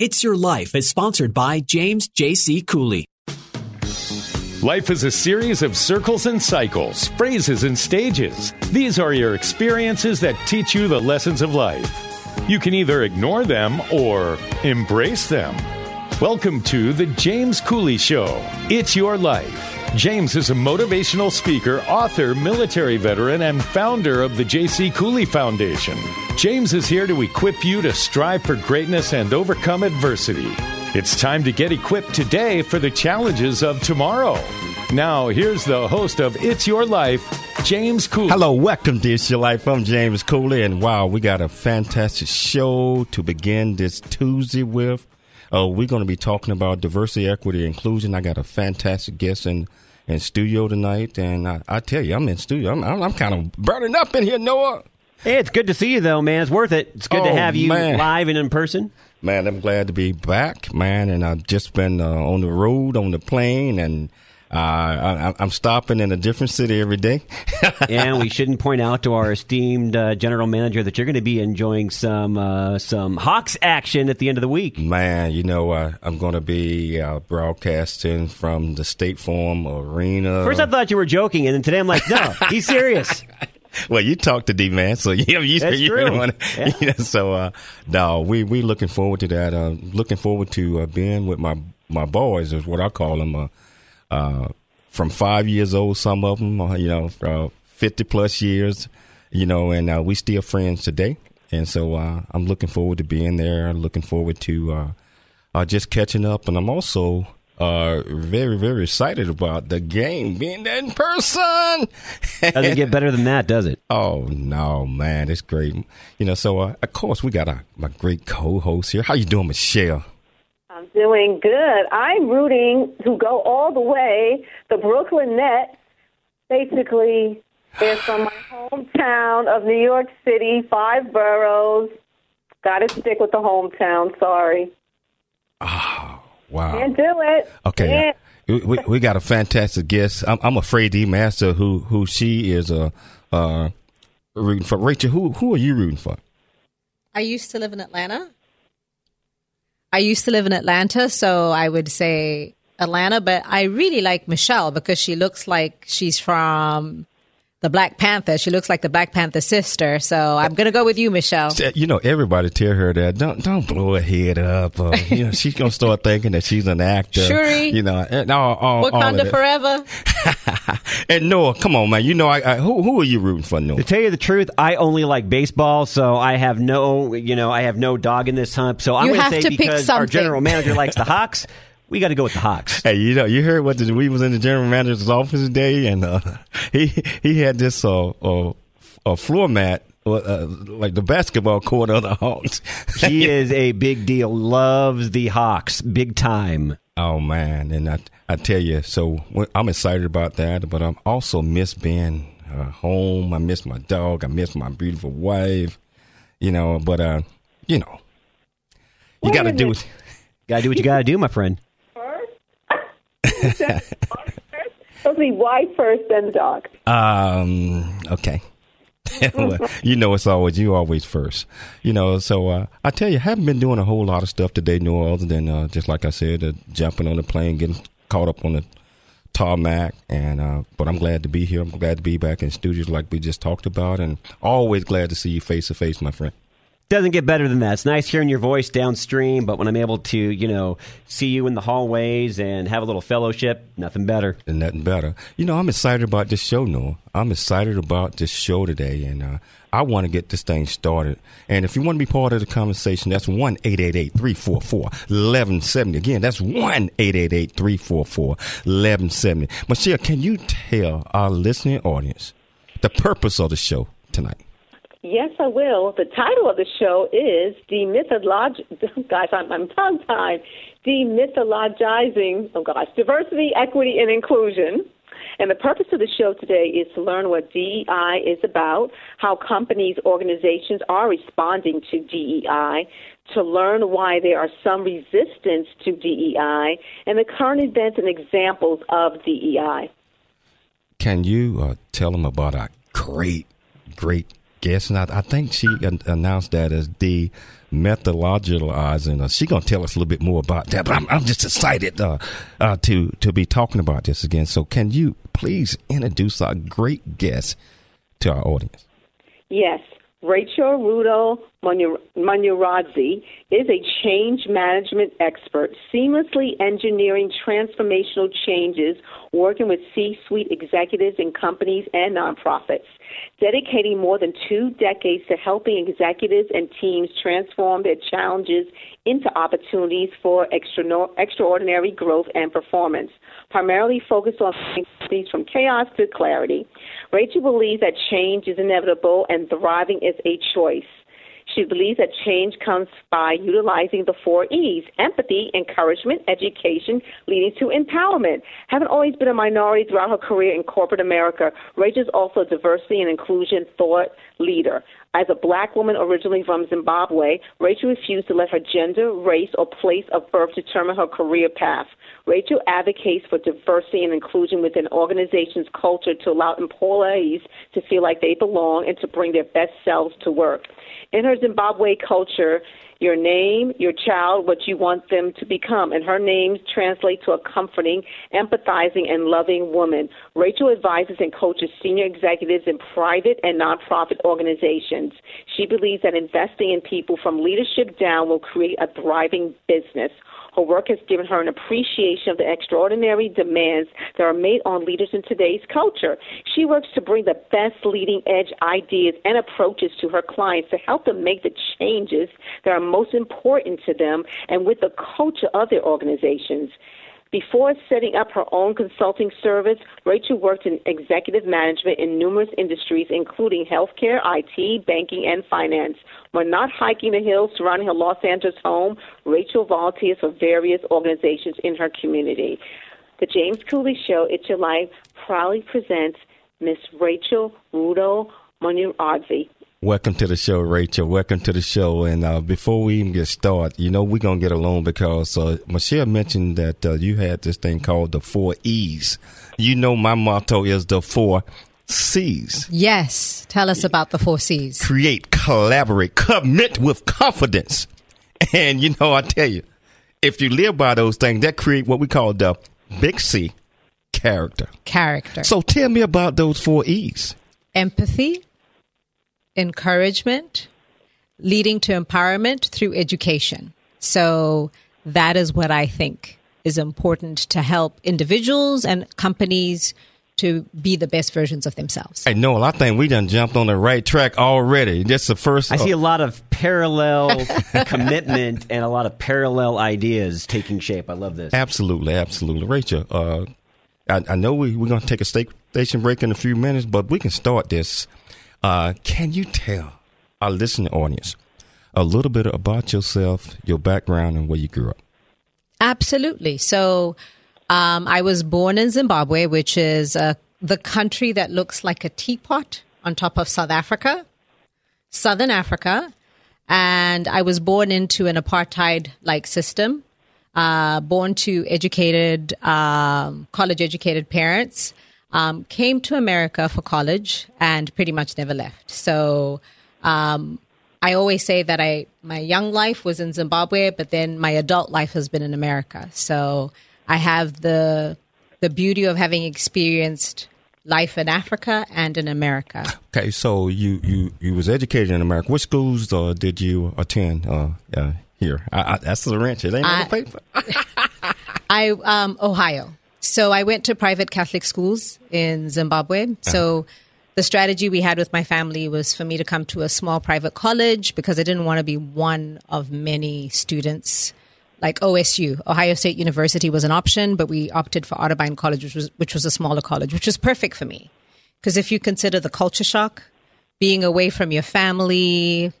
It's Your Life is sponsored by James J.C. Cooley. Life is a series of circles and cycles, phrases and stages. These are your experiences that teach you the lessons of life. You can either ignore them or embrace them. Welcome to The James Cooley Show. It's your life. James is a motivational speaker, author, military veteran, and founder of the J.C. Cooley Foundation. James is here to equip you to strive for greatness and overcome adversity. It's time to get equipped today for the challenges of tomorrow. Now, here's the host of It's Your Life, James Cooley. Hello, welcome to It's Your Life. I'm James Cooley, and wow, we got a fantastic show to begin this Tuesday with. Uh, we're going to be talking about diversity, equity, inclusion. I got a fantastic guest in in studio tonight, and I, I tell you, I'm in studio. I'm, I'm, I'm kind of burning up in here, Noah. Hey, it's good to see you, though, man. It's worth it. It's good Oh, to have you man. live and in person. Man, I'm glad to be back, man. And I've just been uh, on the road, on the plane, and uh, I, I'm stopping in a different city every day. and we shouldn't point out to our esteemed uh, general manager that you're going to be enjoying some uh, some Hawks action at the end of the week. Man, you know, uh, I'm going to be uh, broadcasting from the State Farm Arena. First, I thought you were joking, and then today I'm like, no, he's serious. Well, you talked to D man, so you, you, That's you true. wanna- Yeah. you know, so uh, no, we we looking forward to that. Uh, looking forward to uh, being with my my boys is what I call them. Uh, uh, from five years old, some of them, uh, you know, uh, fifty plus years, you know, and uh, we still friends today. And so uh, I'm looking forward to being there. Looking forward to uh, uh, just catching up, and I'm also uh, very very excited about the game being there in person. Doesn't get better than that, does it? Oh no, man, it's great. You know, so uh, of course we got our, my great co-host here. How you doing, Michelle? I'm doing good. I'm rooting to go all the way. The Brooklyn Nets, basically, they're from my hometown of New York City, five boroughs. Got to stick with the hometown. Sorry, Oh, Wow. can't do it. Okay. Can't. We, we, we got a fantastic guest. I'm, I'm afraid D Master, who who she is uh, uh, rooting for. Rachel, who who are you rooting for? I used to live in Atlanta. I used to live in Atlanta, so I would say Atlanta, but I really like Michelle because she looks like she's from the Black Panther. She looks like the Black Panther sister. So I'm going to go with you, Michelle. You know, everybody tell her that don't don't blow her head up. Uh, you know, she's gonna start thinking that she's an actor. Shuri. you know, and all, all, all of Wakanda that. forever. And Noah, come on, man. You know, I, I who who are you rooting for, Noah? To tell you the truth, I only like baseball, so I have no, you know, I have no dog in this hunt. So I'm You going have say to pick because our general manager likes the Hawks, we got to go with the Hawks. Hey, you know, you heard what the, we was in the general manager's office today, and uh, he he had this uh, uh, a floor mat, uh, like the basketball court of the Hawks. He is a big deal. Loves the Hawks, big time. oh man, and I I tell you, so I'm excited about that, but I'm also miss being uh, home. I miss my dog. I miss my beautiful wife. You know, but uh, you know, you got to do it. Got to do what you got to do, my friend. Supposed to be wife first, then dog. Um. Okay. you know it's always you always first. You know, so uh, I tell you, I haven't been doing a whole lot of stuff today, no other than uh, just like I said, uh, jumping on the plane, getting caught up on the tarmac, and uh, but I'm glad to be here. I'm glad to be back in studios like we just talked about, and always glad to see you face to face, my friend. Doesn't get better than that. It's nice hearing your voice downstream, but when I'm able to, you know, see you in the hallways and have a little fellowship, nothing better. and nothing better. You know, I'm excited about this show, Noah. I'm excited about this show today, and uh, I want to get this thing started. And if you want to be part of the conversation, that's 1 344 1170. Again, that's 1 344 1170. Michelle, can you tell our listening audience the purpose of the show tonight? Yes, I will. The title of the show is Demytholog. Guys, I'm, I'm tongue tied. Demythologizing. Oh gosh, diversity, equity, and inclusion. And the purpose of the show today is to learn what DEI is about, how companies, organizations are responding to DEI, to learn why there are some resistance to DEI, and the current events and examples of DEI. Can you uh, tell them about our great, great guest? And I, think she an- announced that as the methodologizing. Uh, to tell us a little bit more about that. But I'm, I'm just excited uh, uh, to to be talking about this again. So, can you please introduce our great guest to our audience? Yes. Rachel Rudo Munyaradzi is a change management expert, seamlessly engineering transformational changes, working with C suite executives in companies and nonprofits, dedicating more than two decades to helping executives and teams transform their challenges into opportunities for extraordinary growth and performance, primarily focused on companies from chaos to clarity. Rachel believes that change is inevitable and thriving is a choice. She believes that change comes by utilizing the four E's empathy, encouragement, education, leading to empowerment. Having always been a minority throughout her career in corporate America, Rachel is also a diversity and inclusion thought leader. As a black woman originally from Zimbabwe, Rachel refused to let her gender, race, or place of birth determine her career path. Rachel advocates for diversity and inclusion within organizations' culture to allow employees to feel like they belong and to bring their best selves to work. In her Zimbabwe culture, your name, your child, what you want them to become. And her names translate to a comforting, empathizing, and loving woman. Rachel advises and coaches senior executives in private and nonprofit organizations. She believes that investing in people from leadership down will create a thriving business. Her work has given her an appreciation of the extraordinary demands that are made on leaders in today's culture. She works to bring the best leading edge ideas and approaches to her clients to help them make the changes that are most important to them and with the culture of their organizations. Before setting up her own consulting service, Rachel worked in executive management in numerous industries, including healthcare, IT, banking, and finance. When not hiking the hills surrounding her Los Angeles home, Rachel volunteers for various organizations in her community. The James Cooley Show, It's Your Life, proudly presents Miss Rachel Rudo Munyaradzi. Welcome to the show, Rachel. Welcome to the show. And uh, before we even get started, you know, we're going to get along because uh, Michelle mentioned that uh, you had this thing called the four E's. You know, my motto is the four C's. Yes. Tell us about the four C's. Create, collaborate, commit with confidence. And, you know, I tell you, if you live by those things, that create what we call the big C character. Character. So tell me about those four E's. Empathy encouragement leading to empowerment through education. So that is what I think is important to help individuals and companies to be the best versions of themselves. Hey, Noel, I think we done jumped on the right track already. That's the first. I see a lot of parallel commitment and a lot of parallel ideas taking shape. I love this. Absolutely, absolutely. Rachel, uh, I, I, know we, we're going to take a station break in a few minutes, but we can start this uh, can you tell our listening audience a little bit about yourself, your background, and where you grew up? Absolutely. So, um, I was born in Zimbabwe, which is uh, the country that looks like a teapot on top of South Africa, Southern Africa. And I was born into an apartheid like system, uh, born to educated, um, college educated parents um, came to America for college and pretty much never left. So um, I always say that I my young life was in Zimbabwe, but then my adult life has been in America. So I have the the beauty of having experienced life in Africa and in America. Okay, so you you you was educated in America. Which schools uh, did you attend uh, uh, here? I, I, that's the wrench. It ain't on the paper. I um, Ohio. So I went to private Catholic schools in Zimbabwe. Uh-huh. So the strategy we had with my family was for me to come to a small private college because I didn't want to be one of many students. Like OSU, Ohio State University was an option, but we opted for Otterbein College, which was which was a smaller college, which was perfect for me. Because if you consider the culture shock, being away from your family,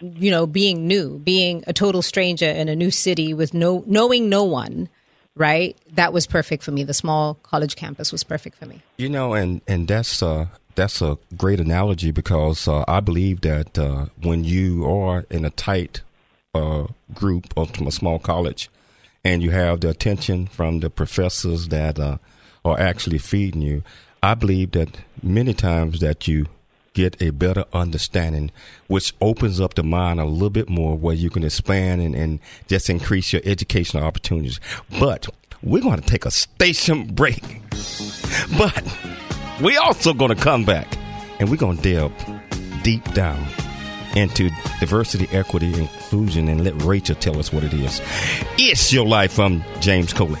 you know, being new, being a total stranger in a new city with no knowing no one, right? That was perfect for me. The small college campus was perfect for me. You know, and and that's uh, that's a great analogy because uh, I believe that uh, when you are in a tight uh, group of from a small college, and you have the attention from the professors that uh, are actually feeding you, I believe that many times that you get a better understanding, which opens up the mind a little bit more where you can expand and, and just increase your educational opportunities. But we're going to take a station break. But we're also going to come back and we're going to delve deep down into diversity, equity, inclusion, and let Rachel tell us what it is. It's your life. I'm James Cooley.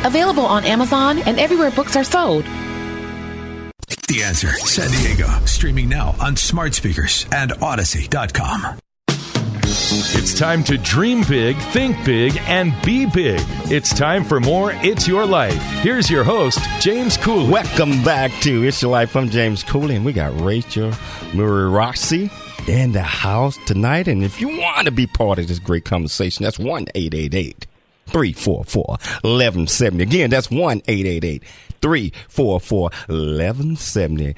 available on Amazon and everywhere books are sold. The answer San Diego, streaming now on smart speakers and Odyssey.com. It's time to dream big, think big, and be big. It's time for more It's Your Life. Here's your host, James Cooley. Welcome back to It's Your Life. I'm James Cooley, and we got Rachel Murray Rossi in the house tonight. And if you want to be part of this great conversation, that's 1 888 344 1170. Again, that's 1 888 344 1170.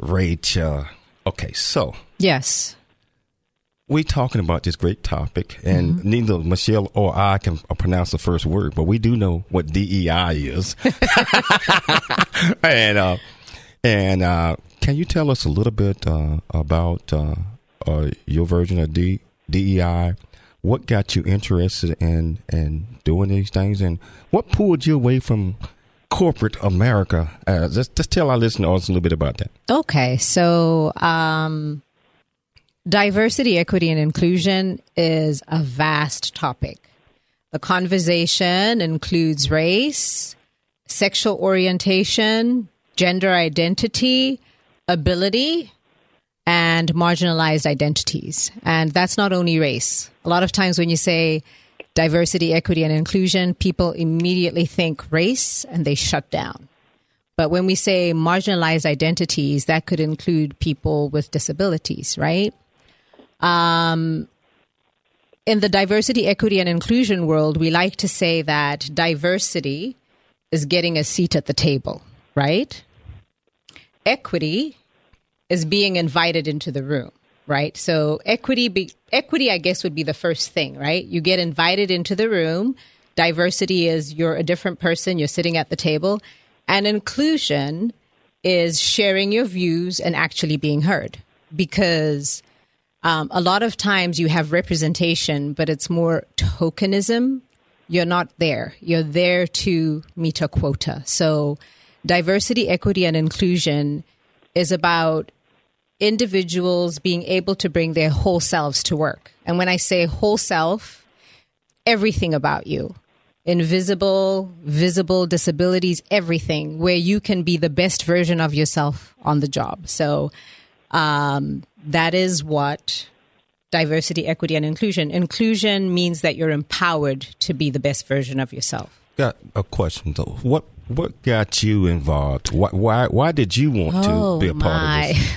Rachel. Okay, so. Yes. We're talking about this great topic, and mm-hmm. neither Michelle or I can pronounce the first word, but we do know what DEI is. and uh, and uh, can you tell us a little bit uh, about uh, uh, your version of D- DEI? What got you interested in in doing these things, and what pulled you away from corporate America? Uh, just just tell our listeners a little bit about that. Okay, so um, diversity, equity, and inclusion is a vast topic. The conversation includes race, sexual orientation, gender identity, ability, and marginalized identities. And that's not only race. A lot of times when you say diversity, equity, and inclusion, people immediately think race and they shut down. But when we say marginalized identities, that could include people with disabilities, right? Um, in the diversity, equity, and inclusion world, we like to say that diversity is getting a seat at the table, right? Equity is being invited into the room, right? So equity, be, equity, I guess, would be the first thing, right? You get invited into the room. Diversity is you're a different person, you're sitting at the table, and inclusion is sharing your views and actually being heard because um, a lot of times you have representation, but it's more tokenism. You're not there. You're there to meet a quota. So, diversity, equity, and inclusion is about individuals being able to bring their whole selves to work. And when I say whole self, everything about you invisible, visible disabilities, everything where you can be the best version of yourself on the job. So um, that is what diversity, equity, and inclusion. Inclusion means that you're empowered to be the best version of yourself. Got a question though. What what got you involved? Why why, why did you want Oh, to be a part my. of this?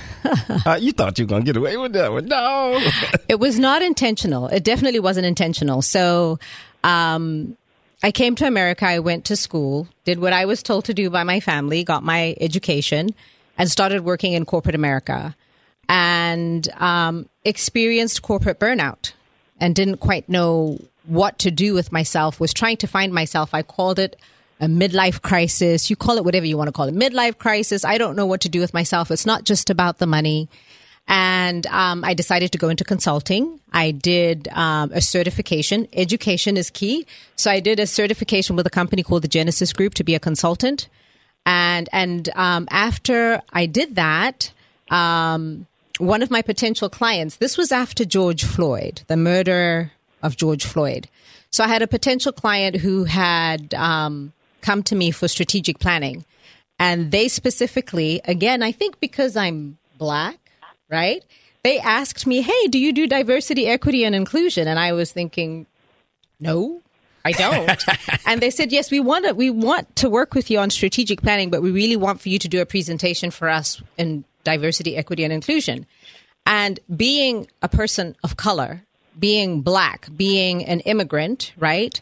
Uh, you thought you were gonna get away with that one? No. it was not intentional. It definitely wasn't intentional. So, um, I came to America. I went to school, did what I was told to do by my family, got my education, and started working in corporate America. And um, experienced corporate burnout and didn't quite know what to do with myself. Was trying to find myself. I called it a midlife crisis. You call it whatever you want to call it. Midlife crisis. I don't know what to do with myself. It's not just about the money. And um, I decided to go into consulting. I did um, a certification. Education is key. So I did a certification with a company called the Genesis Group to be a consultant. And and um, after I did that, um, one of my potential clients. This was after George Floyd, the murder of George Floyd. So I had a potential client who had um, come to me for strategic planning, and they specifically, again, I think because I'm black, right? They asked me, "Hey, do you do diversity, equity, and inclusion?" And I was thinking, "No, I don't." and they said, "Yes, we want to. We want to work with you on strategic planning, but we really want for you to do a presentation for us in diversity, equity, and inclusion." And being a person of color, being black, being an immigrant, right?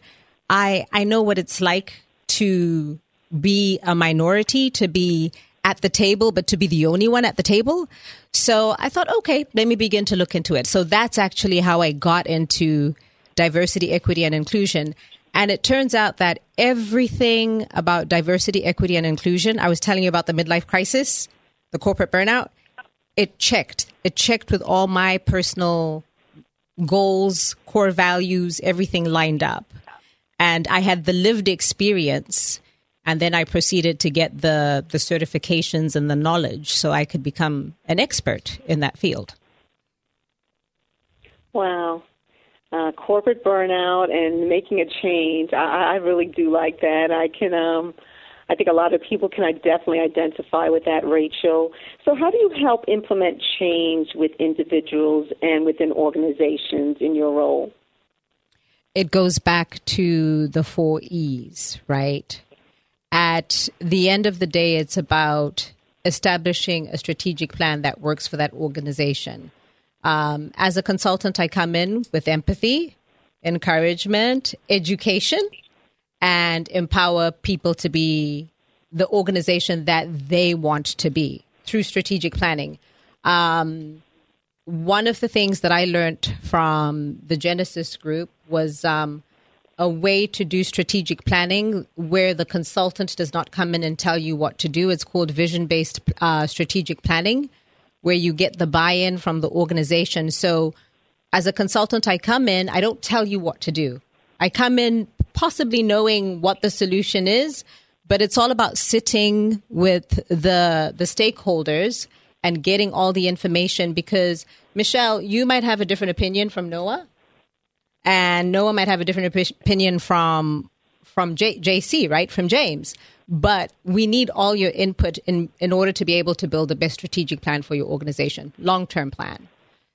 I I know what it's like to be a minority, to be at the table, but to be the only one at the table. So I thought, okay, let me begin to look into it. So that's actually how I got into diversity, equity, and inclusion. And it turns out that everything about diversity, equity, and inclusion, I was telling you about the midlife crisis, the corporate burnout, it checked. It checked with all my personal goals, core values, everything lined up. And I had the lived experience and then I proceeded to get the the certifications and the knowledge so I could become an expert in that field. Wow. Uh, corporate burnout and making a change. I, I really do like that. I can, um, I think a lot of people can definitely identify with that, Rachel. So, how do you help implement change with individuals and within organizations in your role? It goes back to the four E's, right? At the end of the day, it's about establishing a strategic plan that works for that organization. Um, as a consultant, I come in with empathy, encouragement, education, and empower people to be the organization that they want to be through strategic planning. Um, one of the things that I learned from the Genesis group was um, a way to do strategic planning where the consultant does not come in and tell you what to do. It's called vision based uh, strategic planning, where you get the buy in from the organization. So, as a consultant, I come in, I don't tell you what to do. I come in possibly knowing what the solution is, but it's all about sitting with the the stakeholders and getting all the information because Michelle, you might have a different opinion from Noah, and Noah might have a different opi- opinion from from J- JC, right? From James. But we need all your input in in order to be able to build the best strategic plan for your organization, long term plan.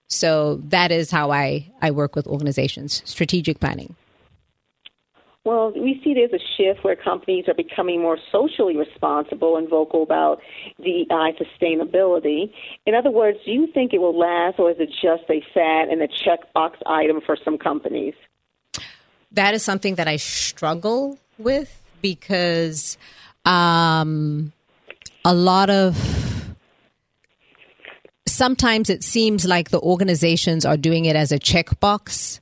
So that is how I I work with organizations, strategic planning. Well, we see there's a shift where companies are becoming more socially responsible and vocal about DEI sustainability. In other words, do you think it will last, or is it just a fad and a checkbox item for some companies? That is something that I struggle with because um, a lot of sometimes it seems like the organizations are doing it as a checkbox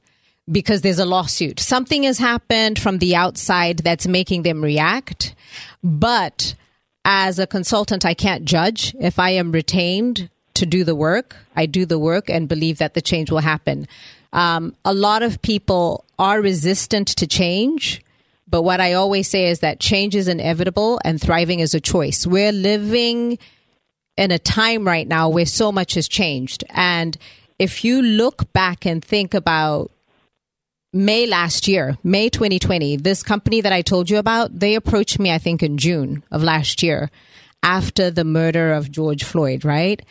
because there's a lawsuit. Something has happened from the outside that's making them react. But as a consultant, I can't judge if I am retained to do the work. I do the work and believe that the change will happen. Um, a lot of people are resistant to change. But what I always say is that change is inevitable and thriving is a choice. We're living in a time right now where so much has changed. And if you look back and think about May last year, May 2020, this company that I told you about, they approached me, I think, in June of last year after the murder of George Floyd, right?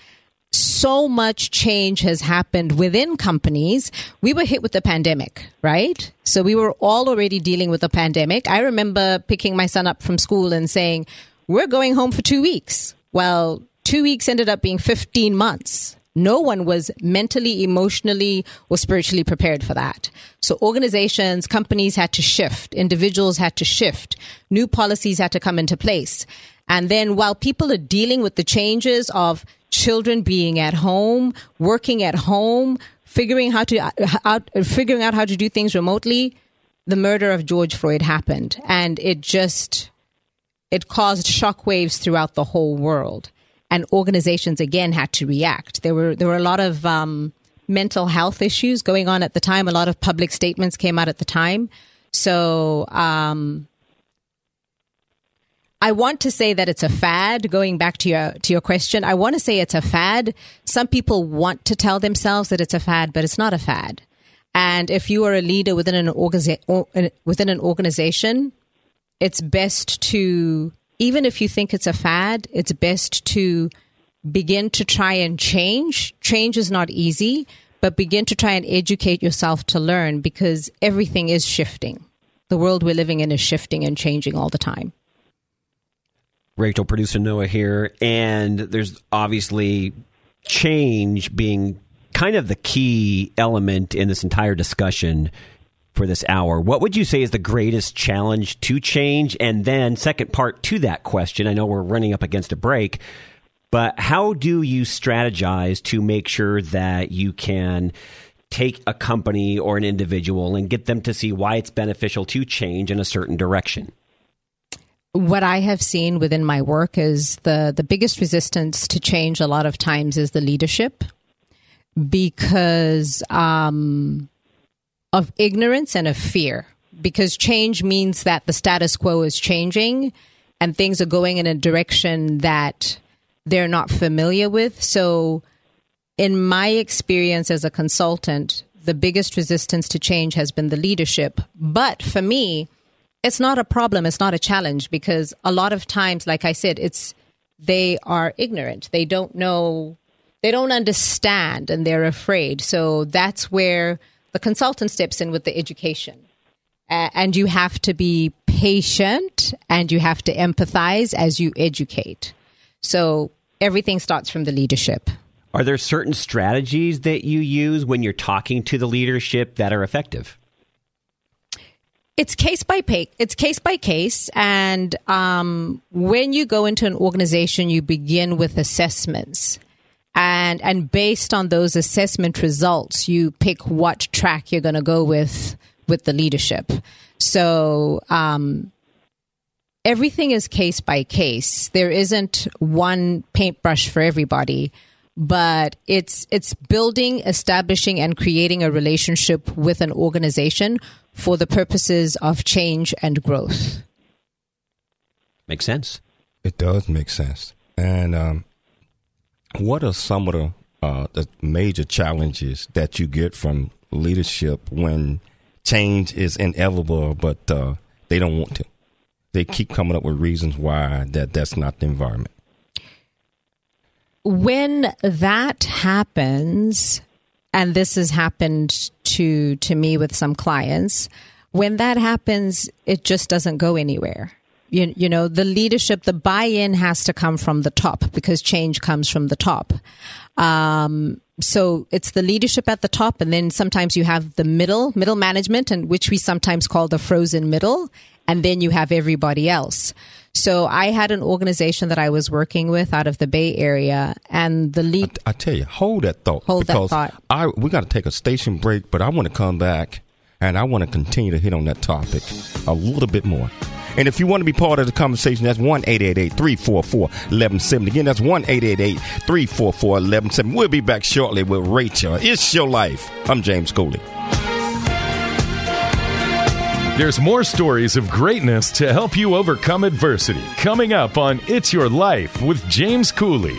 So much change has happened within companies. We were hit with the pandemic, right? So we were all already dealing with the pandemic. I remember picking my son up from school and saying, We're going home for two weeks. Well, two weeks ended up being 15 months no one was mentally, emotionally, or spiritually prepared for that. So organizations, companies had to shift, individuals had to shift, new policies had to come into place. And then while people are dealing with the changes of children being at home, working at home, figuring how to out, figuring out how to do things remotely, the murder of George Floyd happened, and it just it caused shockwaves throughout the whole world and organizations again had to react. There were there were a lot of um, mental health issues going on at the time. A lot of public statements came out at the time. So um, I want to say that it's a fad. Going back to your to your question, I want to say it's a fad. Some people want to tell themselves that it's a fad, but it's not a fad. And if you are a leader within an within an organization, it's best to even if you think it's a fad, it's best to begin to try and change. Change is not easy, but begin to try and educate yourself to learn because everything is shifting. The world we're living in is shifting and changing all the time. Rachel, producer Noah here, and there's obviously change being kind of the key element in this entire discussion for this hour. What would you say is the greatest challenge to change? And then, second part to that question, I know we're running up against a break, but how do you strategize to make sure that you can take a company or an individual and get them to see why it's beneficial to change in a certain direction? what I have seen within my work is the the biggest resistance to change a lot of times is the leadership because um, of ignorance and of fear because change means that the status quo is changing and things are going in a direction that they're not familiar with. So, in my experience as a consultant, the biggest resistance to change has been the leadership. But for me, it's not a problem, it's not a challenge because a lot of times, like I said, it's they are ignorant. They don't know, they don't understand, and they're afraid. So, that's where the consultant steps in with the education. Uh, and you have to be patient and you have to empathize as you educate. So everything starts from the leadership. Are there certain strategies that you use when you're talking to the leadership that are effective? It's case by case. It's case by case, and um, when you go into an organization, you begin with assessments and and based on those assessment results you pick what track you're going to go with with the leadership. So um, everything is case by case. There isn't one paintbrush for everybody but it's it's building establishing and creating a relationship with an organization for the purposes of change and growth. Makes sense. It does make sense. And um, what are some of the uh, the major challenges that you get from leadership when change is inevitable, but uh, they don't want to? They keep coming up with reasons why that that's not the environment. When that happens, and this has happened to to me with some clients, when that happens, it just doesn't go anywhere you, you know the leadership the buy-in has to come from the top because change comes from the top. Um, so it's the leadership at the top and then sometimes you have the middle middle management and which we sometimes call the frozen middle and then you have everybody else. So i had an organization that i was working with out of the bay area and the lead i, I tell you hold that thought hold that thought. I, we got to take a station break but i want to come back and i want to continue to hit on that topic a little bit more and if you want to be part of the conversation, that's 1 344 1170. Again, that's 1 344 1170. We'll be back shortly with Rachel. It's your life. I'm James Cooley. There's more stories of greatness to help you overcome adversity coming up on It's Your Life with James Cooley.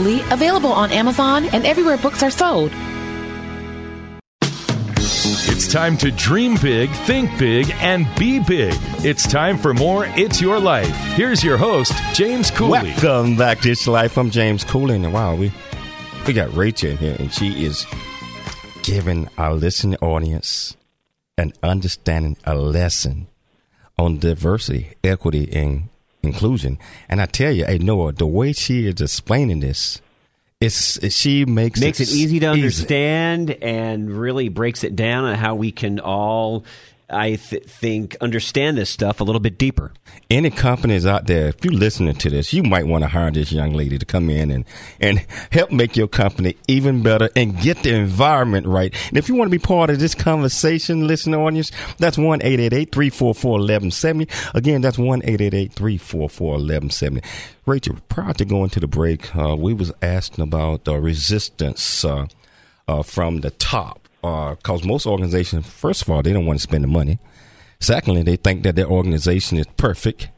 available on Amazon and everywhere books are sold. It's time to dream big, think big, and be big. It's time for more It's Your Life. Here's your host, James Cooley. Welcome back to It's Life. I'm James Cooley. And wow, we, we got Rachel in here, and she is giving our listening audience an understanding, a lesson on diversity, equity, and inclusion. And I tell you, hey, Noah, the way she is explaining this, it's she makes makes it, easy to easy. understand and really breaks it down on how we can all I th- think understand this stuff a little bit deeper. Any companies out there, if you're listening to this, you might want to hire this young lady to come in and, and help make your company even better and get the environment right. And if you want to be part of this conversation, listening audience, that's 1 344 1170. Again, that's 1 344 1170. Rachel, prior to going to the break, uh, we was asking about resistance uh, uh, from the top because uh, most organizations, first of all, they don't want to spend the money. Secondly, they think that their organization is perfect,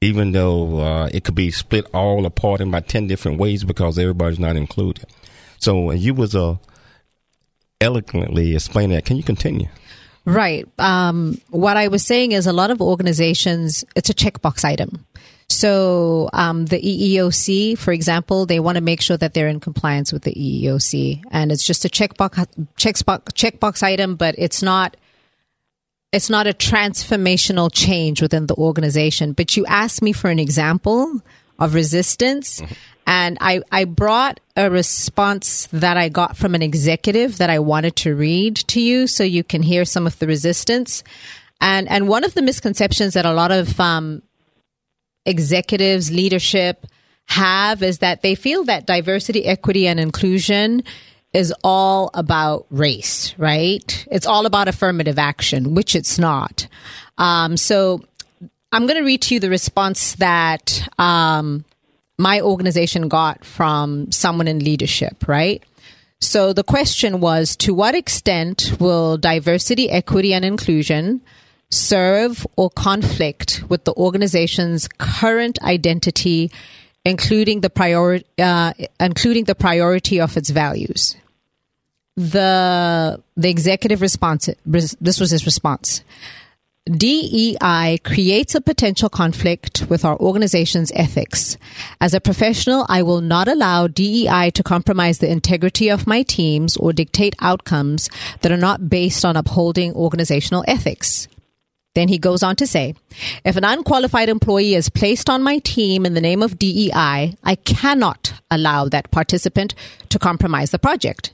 even though uh, it could be split all apart in about ten different ways because everybody's not included. So you was uh, eloquently explaining that. Can you continue? Right. Um, what I was saying is a lot of organizations, it's a checkbox item. So um, the EEOC, for example, they want to make sure that they're in compliance with the EEOC, and it's just a checkbox checkbox checkbox item, but it's not it's not a transformational change within the organization. But you asked me for an example of resistance. Mm-hmm. And I, I brought a response that I got from an executive that I wanted to read to you so you can hear some of the resistance. And, and one of the misconceptions that a lot of um, executives, leadership have is that they feel that diversity, equity, and inclusion is all about race, right? It's all about affirmative action, which it's not. Um, so I'm going to read to you the response that um, my organization got from someone in leadership, right? So the question was to what extent will diversity, equity, and inclusion serve or conflict with the organization's current identity, including the priority, uh, including the priority of its values. The the executive response. This was his response. DEI creates a potential conflict with our organization's ethics. As a professional, I will not allow DEI to compromise the integrity of my teams or dictate outcomes that are not based on upholding organizational ethics. Then he goes on to say, if an unqualified employee is placed on my team in the name of DEI, I cannot allow that participant to compromise the project.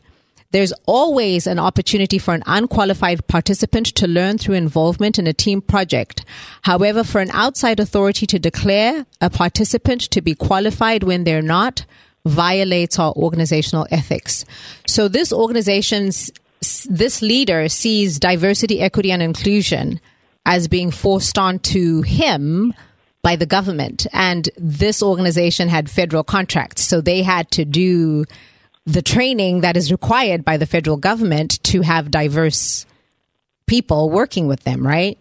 There's always an opportunity for an unqualified participant to learn through involvement in a team project. However, for an outside authority to declare a participant to be qualified when they're not violates our organizational ethics. So this organization's this leader sees diversity, equity, and inclusion as being forced onto him by the government. And this organization had federal contracts, so they had to do the training that is required by the federal government to have diverse people working with them, right?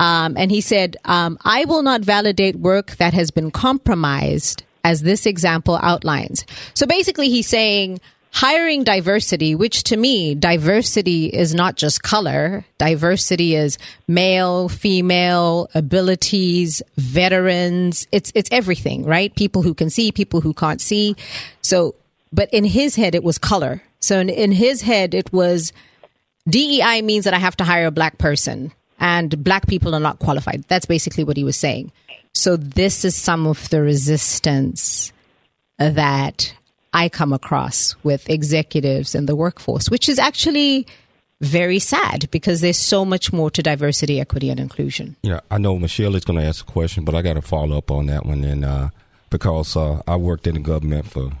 Um, and he said, um, I will not validate work that has been compromised, as this example outlines. So basically, he's saying, hiring diversity, which to me, diversity is not just color. Diversity is male, female, abilities, veterans. It's, it's everything, right? People who can see, people who can't see. So, but in his head, it was color. So in, in his head, it was DEI means that I have to hire a black person and black people are not qualified. That's basically what he was saying. So this is some of the resistance that I come across with executives in the workforce, which is actually very sad because there's so much more to diversity, equity, and inclusion. You know, I know Michelle is going to ask a question, but I got to follow up on that one, and uh, because uh, I worked in the government for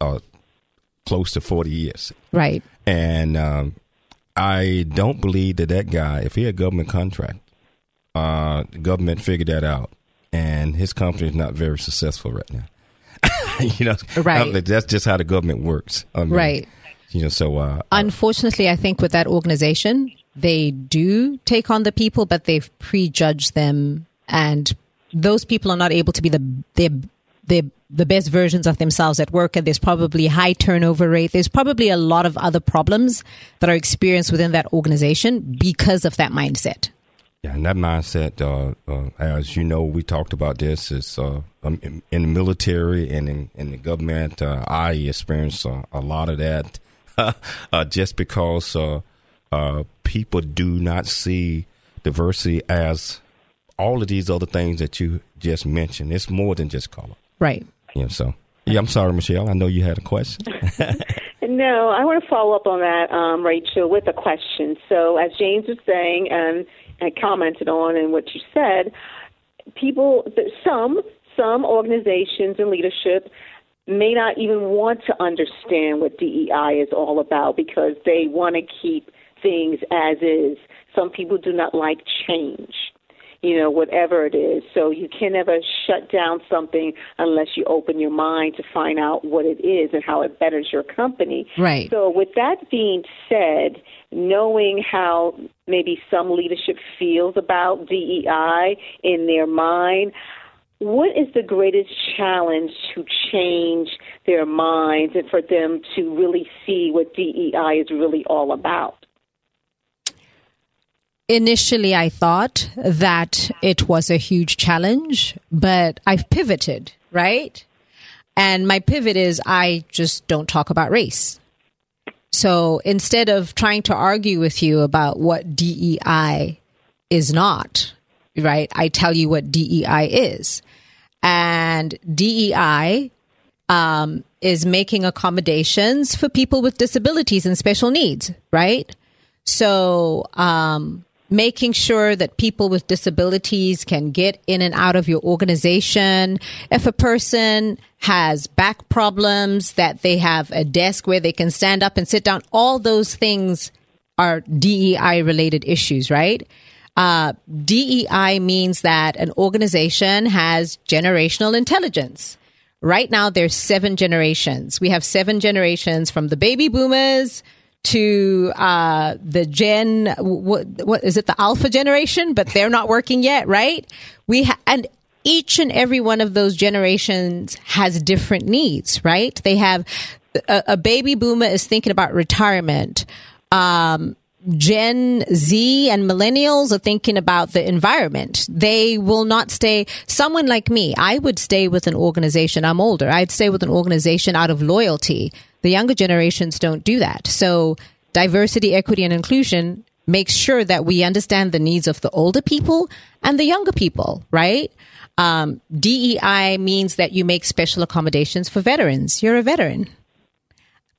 uh, close to forty years, right? And um, I don't believe that that guy, if he had a government contract, uh, the government figured that out, and his company is not very successful right now. you know, right? That's just how the government works, I mean, right? You know, so uh, unfortunately, I think with that organization, they do take on the people, but they've prejudged them, and those people are not able to be the the the the best versions of themselves at work. And there's probably high turnover rate. There's probably a lot of other problems that are experienced within that organization because of that mindset yeah, and that mindset, uh, uh, as you know, we talked about this, is uh, um, in, in, the military and in, in the government. Uh, I experienced uh, a lot of that uh, just because people do not see diversity as all of these other things that you just mentioned. It's more than just color. Right. Yeah, so, yeah, I'm sorry, Michelle. I know you had a question. no, I want to follow up on that, um, Rachel, with a question. So, as James was saying, um, and commented on and what you said, people, some some organizations and leadership may not even want to understand what DEI is all about because they want to keep things as is. Some people do not like change you know, whatever it is. So you can never shut down something unless you open your mind to find out what it is and how it betters your company. Right. So with that being said, knowing how maybe some leadership feels about DEI in their mind, what is the greatest challenge to change their minds and for them to really see what DEI is really all about? Initially I thought that it was a huge challenge, but I've pivoted, right? And my pivot is I just don't talk about race. So instead of trying to argue with you about what DEI is not, right, I tell you what DEI is. And DEI um, is making accommodations for people with disabilities and special needs, right? So, um, making sure that people with disabilities can get in and out of your organization. If a person has back problems, that they have a desk where they can stand up and sit down, all those things are DEI related issues, right? Uh, DEI means that an organization has generational intelligence. Right now, there's seven generations. We have seven generations from the baby boomers to uh, the Gen, what, what is it, the Alpha generation? But they're not working yet, right? We ha- and each and every one of those generations has different needs, right? They have a, a baby boomer is thinking about retirement. Um, Gen Z and millennials are thinking about the environment. They will not stay. Someone like me, I would stay with an organization. I'm older. I'd stay with an organization out of loyalty. The younger generations don't do that. So diversity, equity, and inclusion makes sure that we understand the needs of the older people and the younger people, right? Um, DEI means that you make special accommodations for veterans. You're a veteran.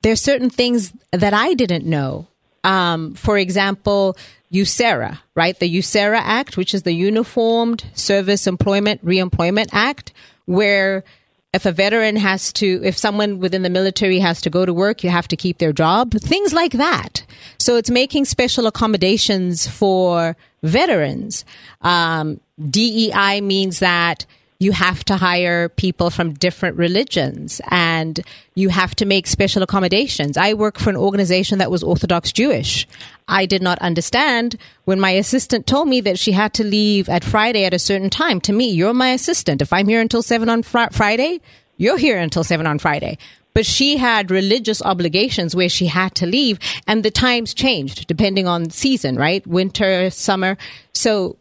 There's certain things that I didn't know um, for example, USERRA, right? The USERRA Act, which is the Uniformed Service Employment Reemployment Act, where if a veteran has to, if someone within the military has to go to work, you have to keep their job, things like that. So it's making special accommodations for veterans. Um, DEI means that you have to hire people from different religions and you have to make special accommodations. I work for an organization that was Orthodox Jewish. I did not understand when my assistant told me that she had to leave at Friday at a certain time. To me, you're my assistant. If I'm here until seven on fr- Friday, you're here until seven on Friday. but she had religious obligations where she had to leave and the times changed depending on season, right? Winter, summer. So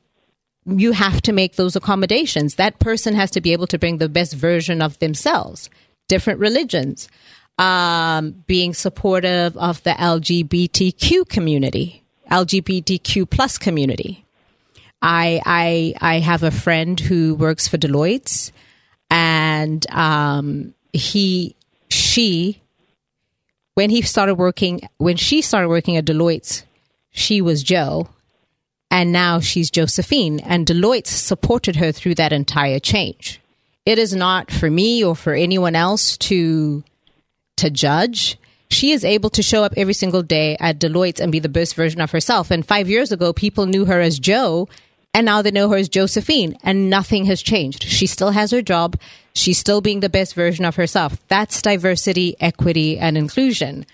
you have to make those accommodations. That person has to be able to bring the best version of themselves. Different religions, um, being supportive of the LGBTQ community, LGBTQ plus community. I I I have a friend who works for Deloitte, and um, he she when he started working when she started working at Deloitte, she was Joe, and now she's Josephine, and Deloitte supported her through that entire change. It is not for me or for anyone else to to judge. She is able to show up every single day at Deloitte and be the best version of herself. And five years ago, people knew her as Joe, and now they know her as Josephine, and nothing has changed. She still has her job. She's still being the best version of herself. That's diversity, equity, and inclusion.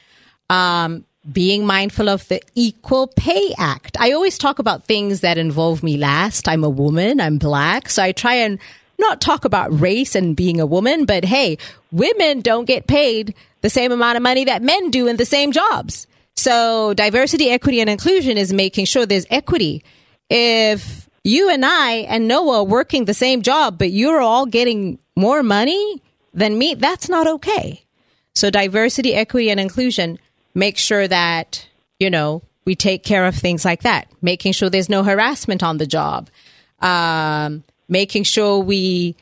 Um, being mindful of the Equal Pay Act. I always talk about things that involve me last. I'm a woman, I'm black, so I try and not talk about race and being a woman, but hey, women don't get paid the same amount of money that men do in the same jobs. So diversity, equity, and inclusion is making sure there's equity. If you and I and Noah are working the same job, but you're all getting more money than me, that's not okay. So diversity, equity, and inclusion make sure that, you know, we take care of things like that, making sure there's no harassment on the job, um, making sure we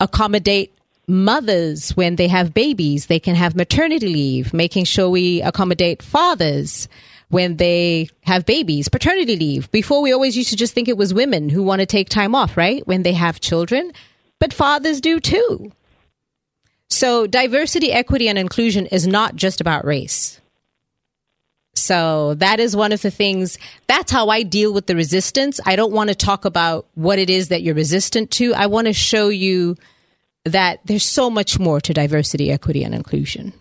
accommodate mothers when they have babies, they can have maternity leave, making sure we accommodate fathers when they have babies, paternity leave. Before we always used to just think it was women who want to take time off, right? When they have children, but fathers do too. So diversity, equity, and inclusion is not just about race. So that is one of the things. That's how I deal with the resistance. I don't want to talk about what it is that you're resistant to. I want to show you that there's so much more to diversity, equity, and inclusion.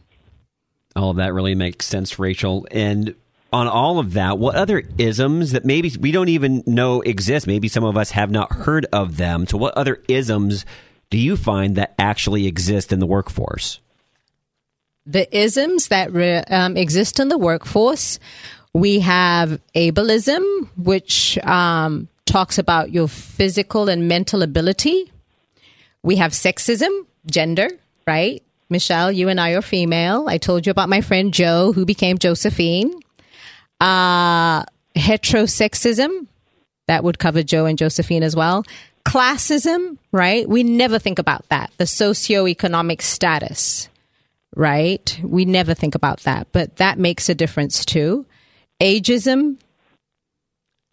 All of that really makes sense, Rachel. And on all of that, what other isms that maybe we don't even know exist? Maybe some of us have not heard of them. So, what other isms do you find that actually exist in the workforce? The isms that re, um, exist in the workforce. We have ableism, which um, talks about your physical and mental ability. We have sexism, gender, right? Michelle, you and I are female. I told you about my friend Joe, who became Josephine. Uh, heterosexism, that would cover Joe and Josephine as well. Classism, right? We never think about that. The socioeconomic status right? We never think about that, but that makes a difference too. Ageism,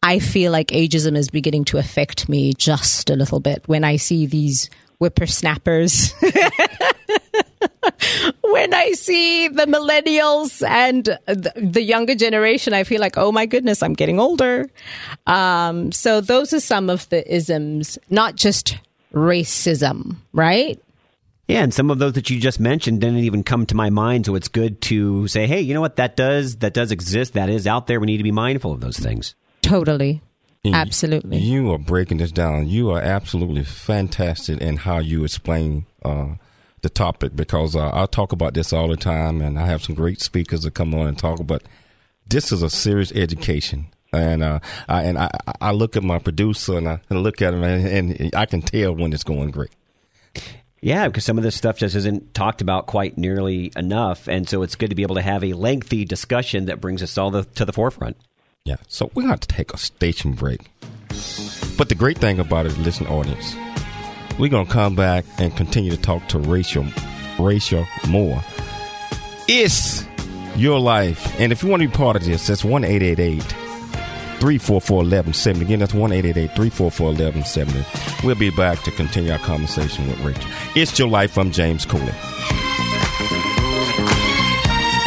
I feel like ageism is beginning to affect me just a little bit when I see these whippersnappers. when I see the millennials and the, younger generation, I feel like, oh my goodness, I'm getting older. Um, so those are some of the isms, not just racism, right? Yeah, and some of those that you just mentioned didn't even come to my mind. So it's good to say, hey, you know what? That does that does exist. That is out there. We need to be mindful of those things. Totally. Absolutely. You are breaking this down. You are absolutely fantastic in how you explain uh, the topic because uh, I talk about this all the time, and I have some great speakers that come on and talk. But this is a serious education, and uh, I, and I, I look at my producer and I look at him, and, and I can tell when it's going great. Yeah, because some of this stuff just isn't talked about quite nearly enough, and so it's good to be able to have a lengthy discussion that brings us all the, to the forefront. Yeah, so we're going to take a station break. But the great thing about it, listen, audience, we're going to come back and continue to talk to Rachel, Rachel Moore. It's your life, and if you want to be part of this, that's one eight eight eight 344 1170. Again, that's 1 344 1170. We'll be back to continue our conversation with Rachel. It's Your Life from James Cooley.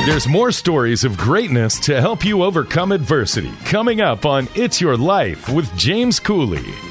There's more stories of greatness to help you overcome adversity coming up on It's Your Life with James Cooley.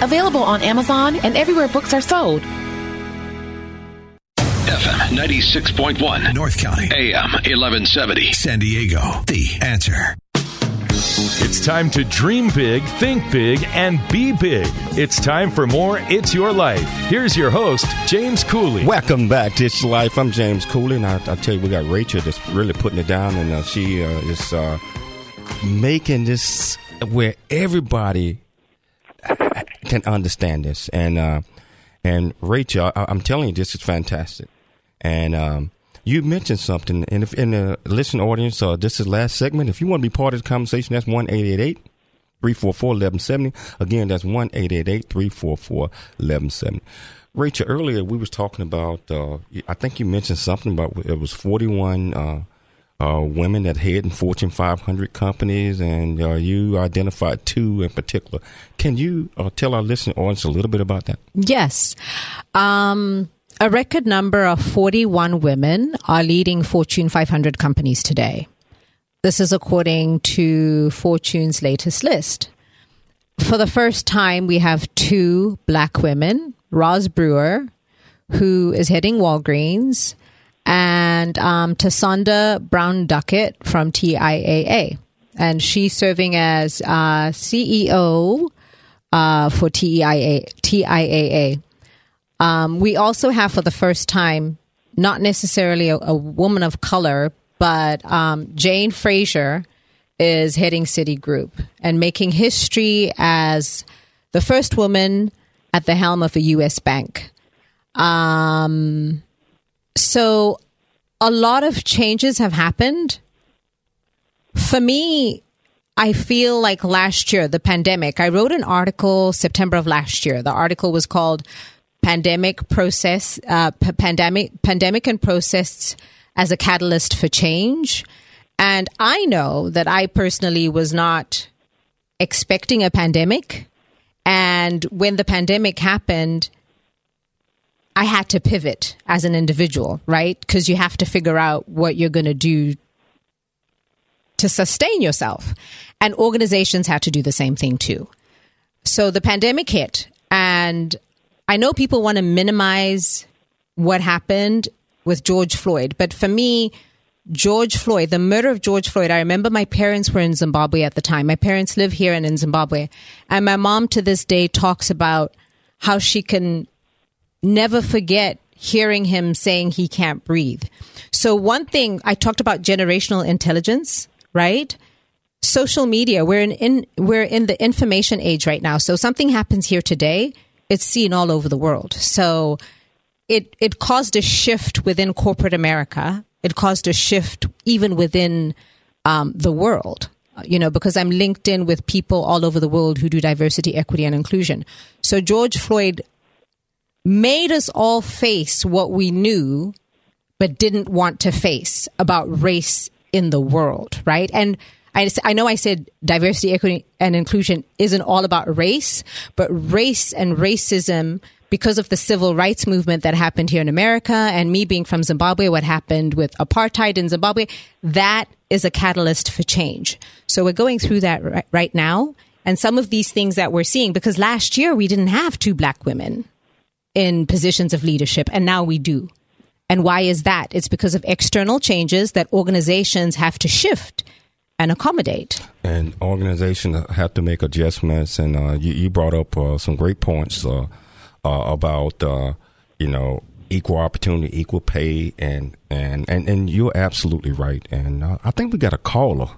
available on Amazon and everywhere books are sold. FM 96.1 North County AM 1170 San Diego The Answer It's time to dream big, think big, and be big. It's time for more It's Your Life. Here's your host, James Cooley. Welcome back to It's Your Life. I'm James Cooley, and I, I tell you, we got Rachel that's really putting it down, and uh, she uh, is uh, making this where everybody can understand this. And uh, and Rachel, I, am telling you, this is fantastic. And um, you mentioned something, and if in the listen audience, uh, this is last segment. If you want to be part of the conversation, that's one eight eight eight. 344-1170. Again, that's 1-888-344-1170. Rachel, earlier we was talking about, uh, I think you mentioned something about it was 41 uh, uh, women that head in Fortune 500 companies, and uh, you identified two in particular. Can you uh, tell our listening audience a little bit about that? Yes. Um, a record number of 41 women are leading Fortune 500 companies today. This is according to Fortune's latest list. For the first time, we have two black women Roz Brewer, who is heading Walgreens, and um, Brown Duckett from TIAA. And she's serving as uh, CEO uh, for TIAA. TIAA. Um, we also have, for the first time, not necessarily a, a woman of color, but um, Jane Fraser is heading Citigroup and making history as the first woman at the helm of a U.S. bank. Um, so a lot of changes have happened. For me, I feel like last year, the pandemic, I wrote an article September of last year. The article was called Pandemic Process, uh, P- Pandemic, Pandemic and Process as a Catalyst for Change. And I know that I personally was not expecting a pandemic. And when the pandemic happened, I had to pivot as an individual, right? Because you have to figure out what you're going to do to sustain yourself. And organizations had to do the same thing too. So the pandemic hit, and I know people want to minimize what happened with George Floyd, but for me, George Floyd, the murder of George Floyd, I remember my parents were in Zimbabwe at the time. My parents live here and in Zimbabwe. And my mom to this day talks about how she can never forget hearing him saying he can't breathe. So, one thing I talked about generational intelligence, right? Social media, we're in, in, we're in the information age right now. So something happens here today, it's seen all over the world. So it it caused a shift within corporate America. It caused a shift even within um, the world. You know, because I'm linked in with people all over the world who do diversity, equity, and inclusion. So George Floyd made us all face what we knew but didn't want to face about race in the world, right? And I, I know I said diversity, equity, and inclusion isn't all about race, but race and racism because of the civil rights movement that happened here in America and me being from Zimbabwe, what happened with apartheid in Zimbabwe, that is a catalyst for change. So we're going through that right, right now. And some of these things that we're seeing, because last year we didn't have two black women in positions of leadership, and now we do. And why is that? It's because of external changes that organizations have to shift and accommodate. And organizations have to make adjustments. And uh, you, you, brought up uh, some great points uh, uh about, uh, you know, equal opportunity, equal pay, and and and, and you're absolutely right. And uh, I think we got a caller.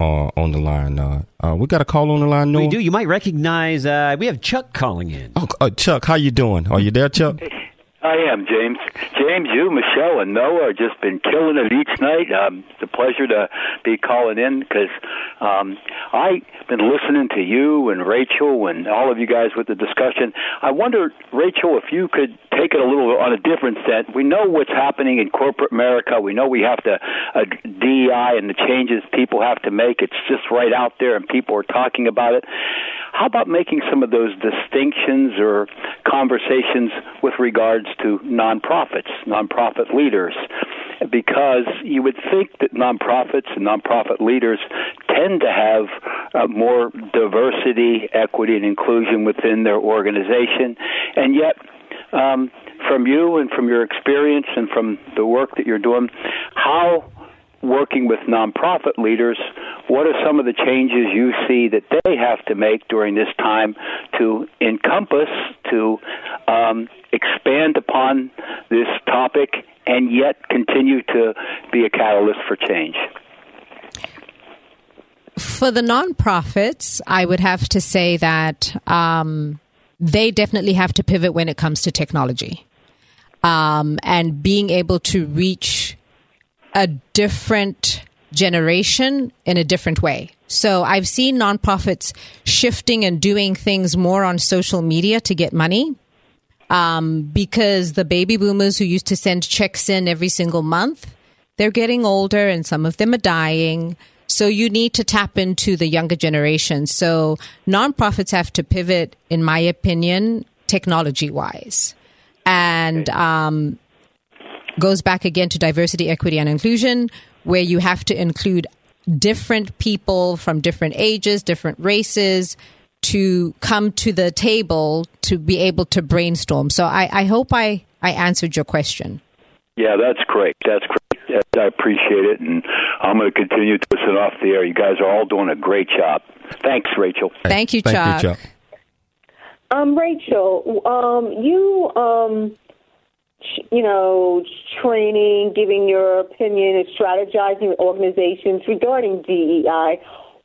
Uh, on the line, uh, uh, we got a call on the line. Noah? We do. You might recognize. we have Chuck calling in. Oh, Chuck, how you doing? Are you there, Chuck? I am, James. James, you, Michelle, and Noah have just been killing it each night. Um, it's a pleasure to be calling in because um, I've been listening to you and Rachel and all of you guys with the discussion. I wonder, Rachel, if you could take it a little on a different set. We know what's happening in corporate America. We know we have to uh, DEI and the changes people have to make. It's just right out there, and people are talking about it. How about making some of those distinctions or conversations with regards to nonprofits, nonprofit leaders? Because you would think that nonprofits and nonprofit leaders tend to have uh, more diversity, equity, and inclusion within their organization, and yet um, from you and from your experience and from the work that you're doing, how working with nonprofit leaders, what are some of the changes you see that they have to make during this time to encompass, to um, expand upon this topic, and yet continue to be a catalyst for change? For the nonprofits, I would have to say that um, they definitely have to pivot when it comes to technology um, and being able to reach a different generation in a different way. So I've seen nonprofits shifting and doing things more on social media to get money. Um, because the baby boomers who used to send checks in every single month, they're getting older and some of them are dying. So you need to tap into the younger generation. So nonprofits have to pivot, in my opinion, technology wise. And um, goes back again to diversity, equity, and inclusion, where you have to include different people from different ages, different races to come to the table to be able to brainstorm. So I, I hope I, I answered your question. Yeah, that's great. That's great. I appreciate it, and I'm going to continue to listen off the air. You guys are all doing a great job. Thanks, Rachel. Thank you, Chuck. Thank you, Chuck. Um, Rachel, um, you um, you know, training, giving your opinion, and strategizing organizations regarding DEI.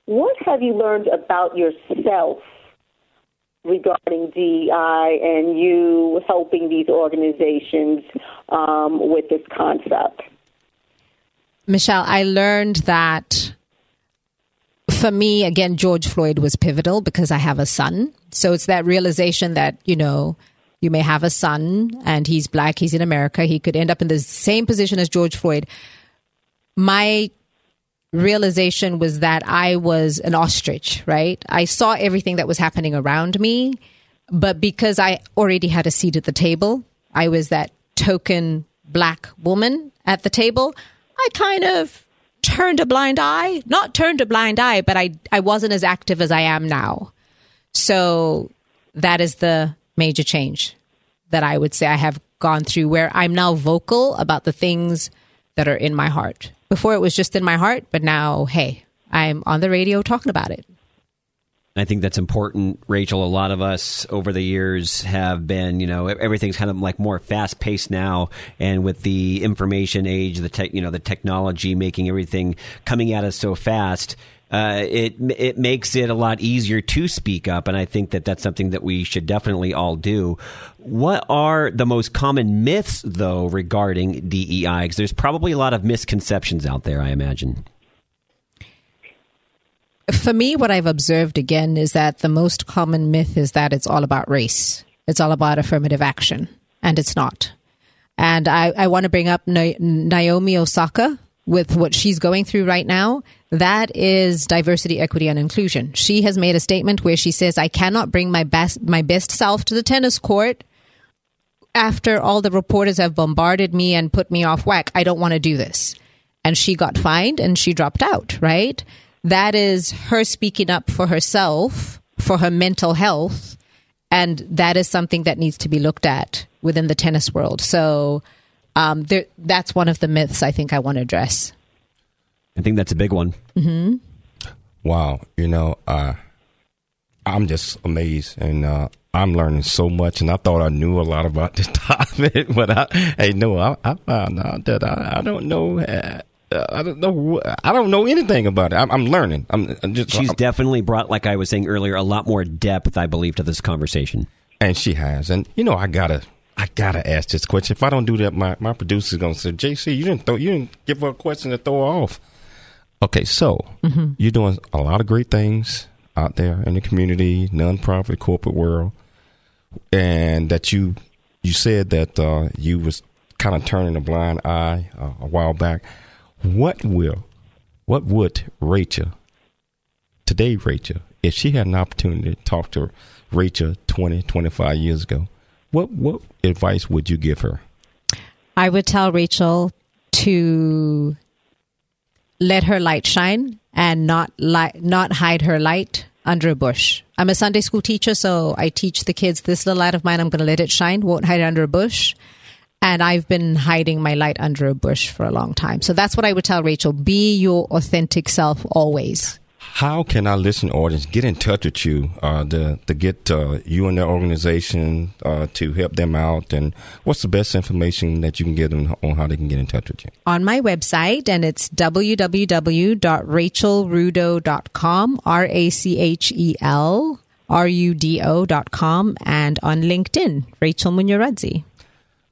What have you learned about yourself regarding DEI and you helping these organizations um, with this concept? Michelle, I learned that for me, again, George Floyd was pivotal because I have a son. So it's that realization that, you know, you may have a son and he's black, he's in America, he could end up in the same position as George Floyd. My realization was that I was an ostrich, right? I saw everything that was happening around me, but because I already had a seat at the table, I was that token black woman at the table. I kind of turned a blind eye, not turned a blind eye, but I, I wasn't as active as I am now. So that is the major change that I would say I have gone through where I'm now vocal about the things that are in my heart. Before it was just in my heart, but now, hey, I'm on the radio talking about it. I think that's important, Rachel. A lot of us over the years have been, you know, everything's kind of like more fast paced now, and with the information age, the tech, you know, the technology making everything coming at us so fast, uh, it it makes it a lot easier to speak up, and I think that that's something that we should definitely all do. What are the most common myths, though, regarding DEI? Because there's probably a lot of misconceptions out there. I imagine. For me, what I've observed again is that the most common myth is that it's all about race. It's all about affirmative action, and it's not. And I, I want to bring up Naomi Osaka, with what she's going through right now, that is diversity, equity, and inclusion. She has made a statement where she says, I cannot bring my best, my best self to the tennis court after all the reporters have bombarded me and put me off whack. I don't want to do this. And she got fined and she dropped out, right? That is her speaking up for herself, for her mental health. And that is something that needs to be looked at within the tennis world. So, um, there, that's one of the myths I think I want to address. I think that's a big one. Mm-hmm. Wow, you know, uh, I'm just amazed, and uh, I'm learning so much. And I thought I knew a lot about this topic, but I, hey, no, I, I found out that I, I don't know. Uh, I don't know. I don't know anything about it. I'm, I'm learning. I'm, I'm just. She's I'm- definitely brought, like I was saying earlier, a lot more depth, I believe, to this conversation. and she has. And you know, I gotta, I gotta ask this question. If I don't do that, my my producer's gonna say, "JC, you didn't throw, you didn't give her a question to throw her off." Okay, so Mhm. you're doing a lot of great things out there in the community, nonprofit, corporate world, and that you you said that uh, you was kind of turning a blind eye uh, a while back. What will, what would Rachel today, Rachel, if she had an opportunity to talk to Rachel 20, 25 years ago, what what advice would you give her? I would tell Rachel to let her light shine and not not hide her light under a bush. I'm a Sunday school teacher, so I teach the kids this little light of mine. I'm going to let it shine. Won't hide it under a bush. And I've been hiding my light under a bush for a long time. So that's what I would tell Rachel. Be your authentic self always. How can our listening audience get in touch with you uh, to to get uh, you and their organization uh, to help them out? And what's the best information that you can get them on how they can get in touch with you? on my website, and it's www.rachelrudo.com, R A C H E L R U D O.com, and on LinkedIn, Rachel Munyaradzi.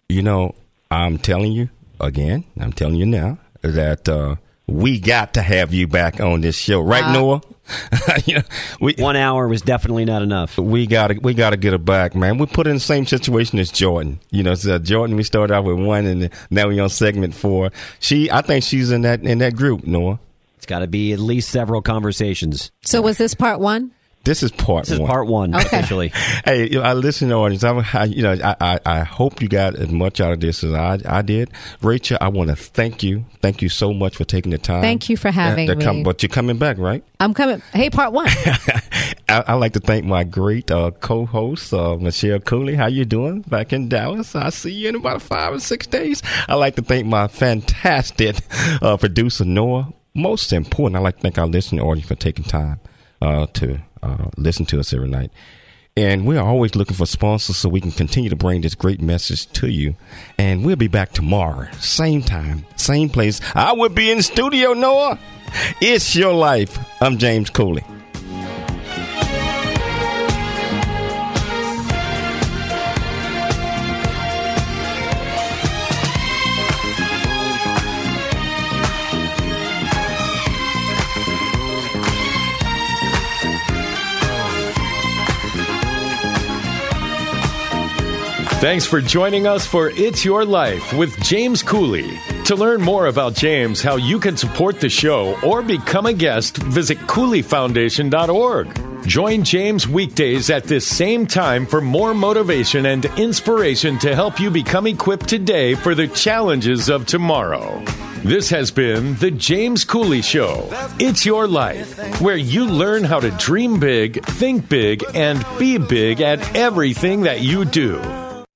You know, I'm telling you again. I'm telling you now that uh, we got to have you back on this show, right, Uh, Noah? You know, we, One hour was definitely not enough. We got to we got to get her back, man. We put in the same situation as Jordan. You know, so Jordan. We started out with one, and now we're on segment four. She, I think she's in that in that group. Noah, It's got to be at least several conversations. So, was this part one? This is part This is part one, Okay. officially. Hey, you know, I listen to audience. I'm, I, you know, I, I, I hope you got as much out of this as I, I did. Rachel, I want to thank you. Thank you so much for taking the time. Thank you for having to come- me. But you're coming back, right? I'm coming. Hey, part one. I, I like to thank my great uh, co-host uh, Michelle Cooley. How you doing back in Dallas? I see you in about five or six days. I like to thank my fantastic uh, producer Noah. Most important, I like to thank our listening audience for taking time uh, to uh, listen to us every night. And we're always looking for sponsors so we can continue to bring this great message to you. And we'll be back tomorrow, same time, same place. I will be in studio, Noah. It's your life. I'm James Cooley. Thanks for joining us for It's Your Life with James Cooley. To learn more about James, how you can support the show, or become a guest, visit CooleyFoundation.org. Join James weekdays at this same time for more motivation and inspiration to help you become equipped today for the challenges of tomorrow. This has been The James Cooley Show. It's your life, where you learn how to dream big, think big, and be big at everything that you do.